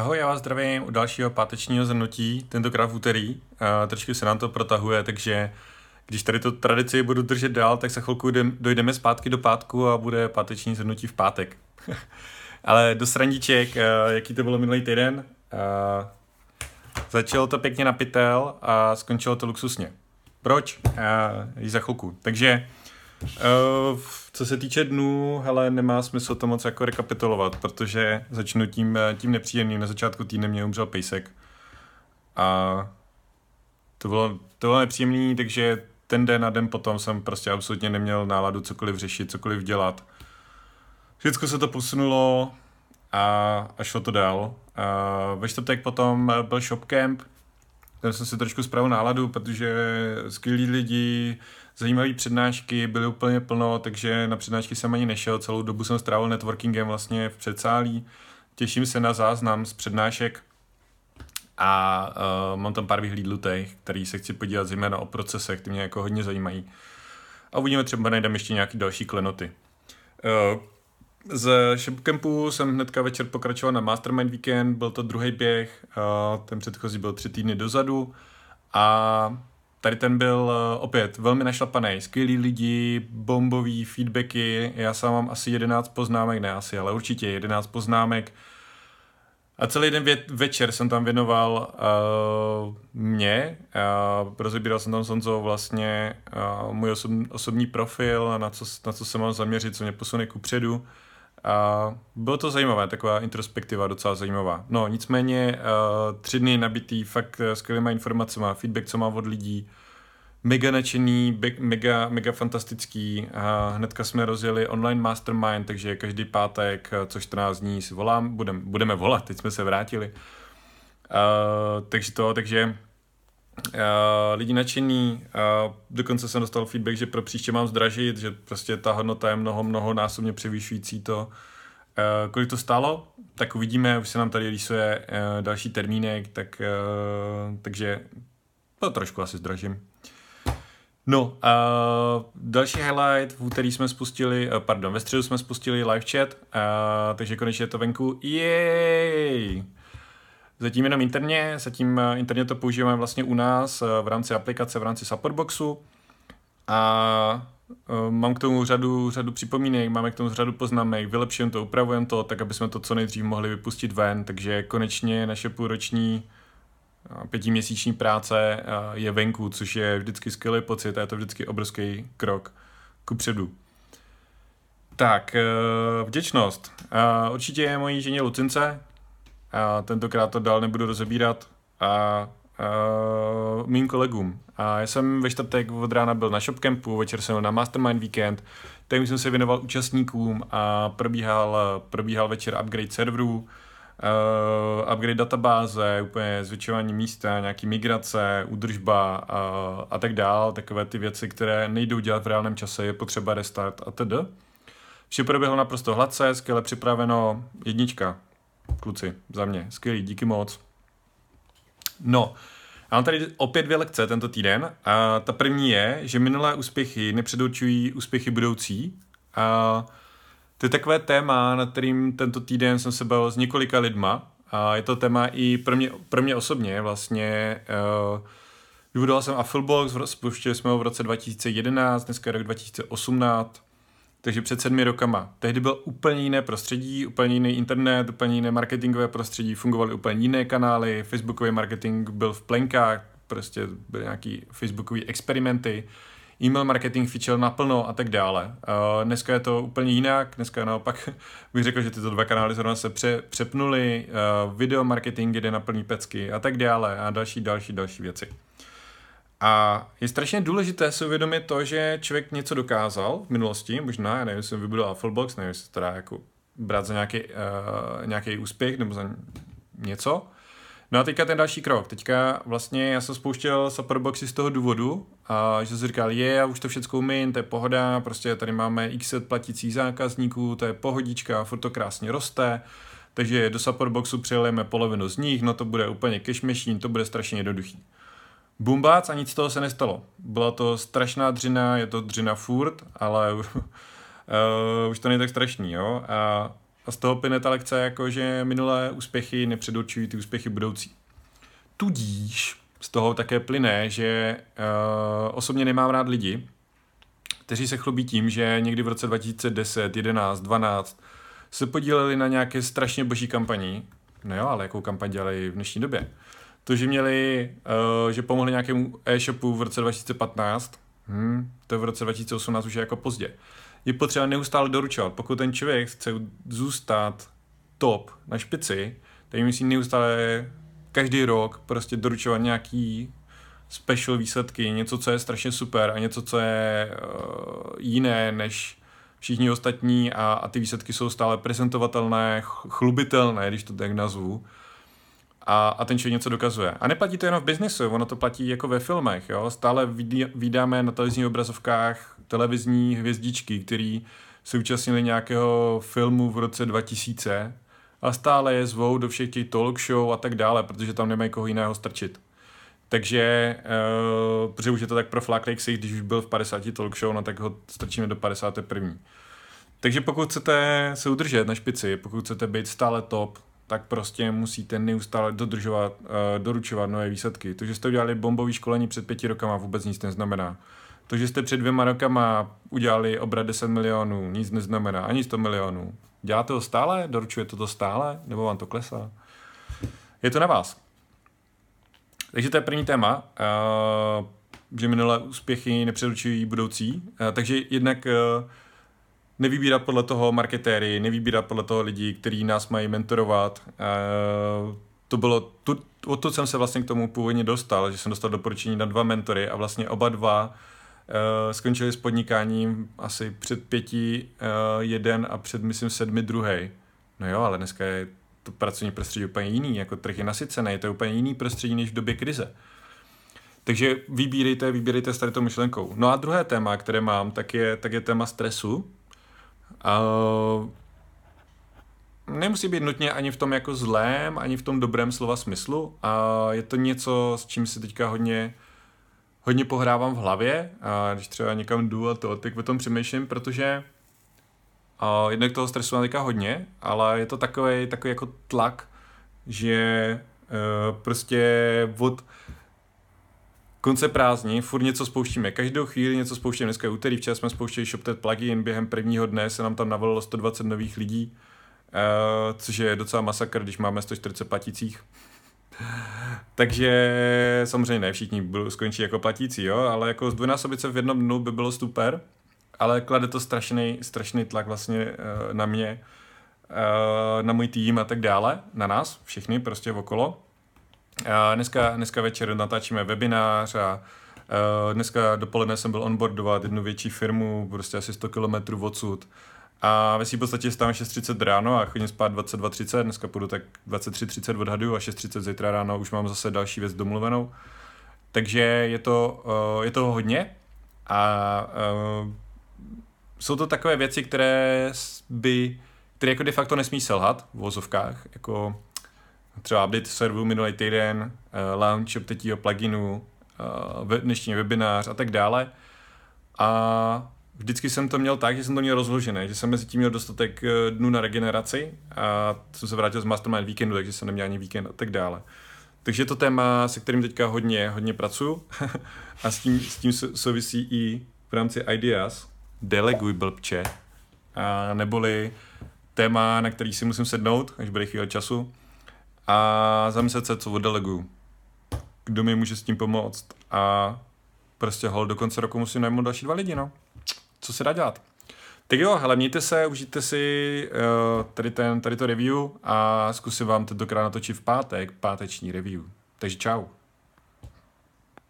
Ahoj, já vás zdravím u dalšího pátečního zhrnutí, tentokrát v úterý. Uh, trošku se nám to protahuje, takže když tady to tradici budu držet dál, tak se chvilku dojdeme zpátky do pátku a bude páteční zhrnutí v pátek. Ale do srandíček, uh, jaký to bylo minulý týden, uh, začalo to pěkně na pytel a skončilo to luxusně. Proč? Uh, za chvilku. Takže Uh, co se týče dnů, hele, nemá smysl to moc jako rekapitulovat, protože začnu tím, eh, tím nepříjemným. Na začátku týdne mě umřel pejsek. A to bylo, to bylo nepříjemný, takže ten den a den potom jsem prostě absolutně neměl náladu cokoliv řešit, cokoliv dělat. Všechno se to posunulo a, a šlo to dál. A ve čtvrtek potom byl shopcamp, tam jsem si trošku spravil náladu, protože skvělí lidi, zajímavé přednášky, byly úplně plno, takže na přednášky jsem ani nešel, celou dobu jsem strávil networkingem vlastně v předsálí. Těším se na záznam z přednášek a uh, mám tam pár vyhlídlutých, který se chci podívat zejména o procesech, ty mě jako hodně zajímají. A uvidíme, třeba najdeme ještě nějaký další klenoty. Uh, z Shopcampu jsem hnedka večer pokračoval na Mastermind Weekend, byl to druhý běh, ten předchozí byl tři týdny dozadu a Tady ten byl eh, opět velmi našlapaný, skvělí lidi, bombový feedbacky, já sám mám asi 11 poznámek, ne asi, ale určitě 11 poznámek. A celý den vě- večer jsem tam věnoval uh, mě, uh, rozebíral jsem tam Sonzo vlastně uh, můj osob, osobní profil, na co, na co se mám zaměřit, co mě posune ku předu. A bylo to zajímavé, taková introspektiva docela zajímavá. No nicméně uh, tři dny nabitý fakt skvělýma informacemi, feedback, co mám od lidí, mega nadšený, mega, mega fantastický. A hnedka jsme rozjeli online mastermind, takže každý pátek, co 14 dní si volám, budem, budeme volat, teď jsme se vrátili. Uh, takže to, takže lidi nadšený, uh, dokonce jsem dostal feedback, že pro příště mám zdražit, že prostě ta hodnota je mnoho, mnoho násobně převyšující to. Uh, kolik to stálo? Tak uvidíme, už se nám tady rýsuje další termínek, tak, takže to trošku asi zdražím. No, uh, další highlight, v úterý jsme spustili, pardon, ve středu jsme spustili live chat, uh, takže konečně je to venku, jej! Zatím jenom interně, zatím interně to používáme vlastně u nás v rámci aplikace, v rámci supportboxu a mám k tomu řadu, řadu připomínek, máme k tomu řadu poznámek, vylepšujeme to, upravujeme to, tak aby jsme to co nejdřív mohli vypustit ven, takže konečně naše půlroční pětiměsíční práce je venku, což je vždycky skvělý pocit a je to vždycky obrovský krok ku předu. Tak, vděčnost. Určitě je mojí ženě Lucince, a tentokrát to dál nebudu rozebírat. A, a mým kolegům. A já jsem ve čtvrtek od rána byl na shopcampu, večer jsem byl na Mastermind Weekend, kterým jsem se věnoval účastníkům a probíhal, probíhal večer upgrade serverů, uh, upgrade databáze, úplně zvětšování místa, nějaký migrace, údržba uh, a tak dál, takové ty věci, které nejdou dělat v reálném čase, je potřeba restart a td. Vše proběhlo naprosto hladce, skvěle připraveno, jednička, kluci, za mě, skvělý, díky moc. No, a mám tady opět dvě lekce tento týden. A ta první je, že minulé úspěchy nepředurčují úspěchy budoucí. A to je takové téma, na kterým tento týden jsem se bavil s několika lidma a je to téma i pro mě, pro mě osobně vlastně. Uh, vybudoval jsem Affilbox, spuštili jsme ho v roce 2011, dneska je rok 2018, takže před sedmi rokama. Tehdy byl úplně jiné prostředí, úplně jiný internet, úplně jiné marketingové prostředí, fungovaly úplně jiné kanály, facebookový marketing byl v plenkách, prostě byly nějaký facebookové experimenty, e-mail marketing fičel naplno a tak dále. Dneska je to úplně jinak, dneska naopak bych řekl, že tyto dva kanály zrovna se pře, přepnuly, video marketing jde na plný pecky a tak dále a další, další, další věci. A je strašně důležité si uvědomit to, že člověk něco dokázal v minulosti, možná, já nevím, jestli vybudoval Fullbox, nevím, jestli to dá jako brát za nějaký, uh, nějaký úspěch nebo za něco, No a teďka ten další krok. Teďka vlastně já jsem spouštěl Supportboxy z toho důvodu, a že jsem říkal, je, já už to všechno umím, to je pohoda, prostě tady máme x platících zákazníků, to je pohodička, furt to krásně roste, takže do Supportboxu přijeleme polovinu z nich, no to bude úplně cash machine, to bude strašně jednoduchý. Bumbác a nic z toho se nestalo. Byla to strašná dřina, je to dřina furt, ale uh, už to není tak strašný, jo. A A z toho plyne ta lekce, jako že minulé úspěchy nepředurčují ty úspěchy budoucí. Tudíž z toho také plyne, že uh, osobně nemám rád lidi, kteří se chlubí tím, že někdy v roce 2010, 11, 12 se podíleli na nějaké strašně boží kampani. No jo, ale jakou kampaň dělali v dnešní době? To, že měli, uh, že pomohli nějakému e-shopu v roce 2015, hmm, to v roce 2018 už je jako pozdě. Je potřeba neustále doručovat. Pokud ten člověk chce zůstat top na špici, tak musí neustále každý rok prostě doručovat nějaký special výsledky, něco, co je strašně super a něco, co je uh, jiné než všichni ostatní a, a ty výsledky jsou stále prezentovatelné, chlubitelné, když to tak nazvu. A, a ten člověk něco dokazuje. A neplatí to jenom v biznesu, ono to platí jako ve filmech. Jo? Stále vydáme na televizních obrazovkách televizní hvězdičky, který se účastnili nějakého filmu v roce 2000 a stále je zvou do všech těch talk show a tak dále, protože tam nemají koho jiného strčit. Takže, uh, protože už je to tak profláklý ksich, když už byl v 50 talk show, no tak ho strčíme do 51. Takže pokud chcete se udržet na špici, pokud chcete být stále top, tak prostě musíte neustále dodržovat, uh, doručovat nové výsledky. To, že jste udělali bombový školení před pěti rokama, vůbec nic neznamená. To, že jste před dvěma rokama udělali obrat 10 milionů, nic neznamená, ani 100 milionů. Děláte to stále? Doručujete to stále? Nebo vám to klesá? Je to na vás. Takže to je první téma, uh, že minulé úspěchy nepředurčují budoucí. Uh, takže jednak uh, nevybírat podle toho marketéry, nevybírat podle toho lidi, kteří nás mají mentorovat. Uh, to bylo, tu, o to jsem se vlastně k tomu původně dostal, že jsem dostal doporučení na dva mentory a vlastně oba dva uh, skončili s podnikáním asi před pěti uh, jeden a před, myslím, sedmi druhý. No jo, ale dneska je to pracovní prostředí úplně jiný, jako trh je nasycený, to je úplně jiný prostředí než v době krize. Takže vybírejte, vybírejte s tady tou myšlenkou. No a druhé téma, které mám, tak je, tak je téma stresu. Uh, nemusí být nutně ani v tom jako zlém, ani v tom dobrém slova smyslu. A je to něco, s čím si teďka hodně, hodně pohrávám v hlavě. A když třeba někam jdu a to, tak o tom přemýšlím, protože a jednak toho stresu mám hodně, ale je to takový, takový jako tlak, že uh, prostě od konce prázdní furt něco spouštíme. Každou chvíli něco spouštíme. Dneska je úterý, včera jsme spouštěli ShopTet plugin, během prvního dne se nám tam navolilo 120 nových lidí, uh, což je docela masakr, když máme 140 platících. Takže samozřejmě ne všichni budou skončit jako platící, jo, ale jako zdvojnásobit se v jednom dnu by bylo super ale klade to strašný, strašný tlak vlastně uh, na mě, uh, na můj tým a tak dále, na nás, všichni prostě okolo. Dneska, dneska večer natáčíme webinář a uh, dneska dopoledne jsem byl onboardovat jednu větší firmu, prostě asi 100 km odsud. A ve svým podstatě stávám 6.30 ráno a chodím spát 22.30, dneska půjdu tak 23.30 odhadu a 6.30 zítra ráno už mám zase další věc domluvenou. Takže je to, uh, je toho hodně a uh, jsou to takové věci, které by, které jako de facto nesmí selhat v vozovkách, jako třeba update serveru minulý týden, uh, launch updateního pluginu, uh, dnešní webinář a tak dále. A vždycky jsem to měl tak, že jsem to měl rozložené, že jsem mezi tím měl dostatek eh, dnů na regeneraci a jsem se vrátil z Mastermind víkendu, takže jsem neměl ani víkend a tak dále. Takže to téma, se kterým teďka hodně, hodně pracuju a s tím, s tím souvisí i v rámci Ideas, deleguj blbče, a neboli téma, na který si musím sednout, až bude chvíle času, a zamyslet se, co oddeleguju. Kdo mi může s tím pomoct a prostě hol do konce roku musím najmout další dva lidi, no. Co se dá dělat? Tak jo, hele, mějte se, užijte si uh, tady, ten, tady to review a zkusím vám tentokrát natočit v pátek páteční review. Takže čau.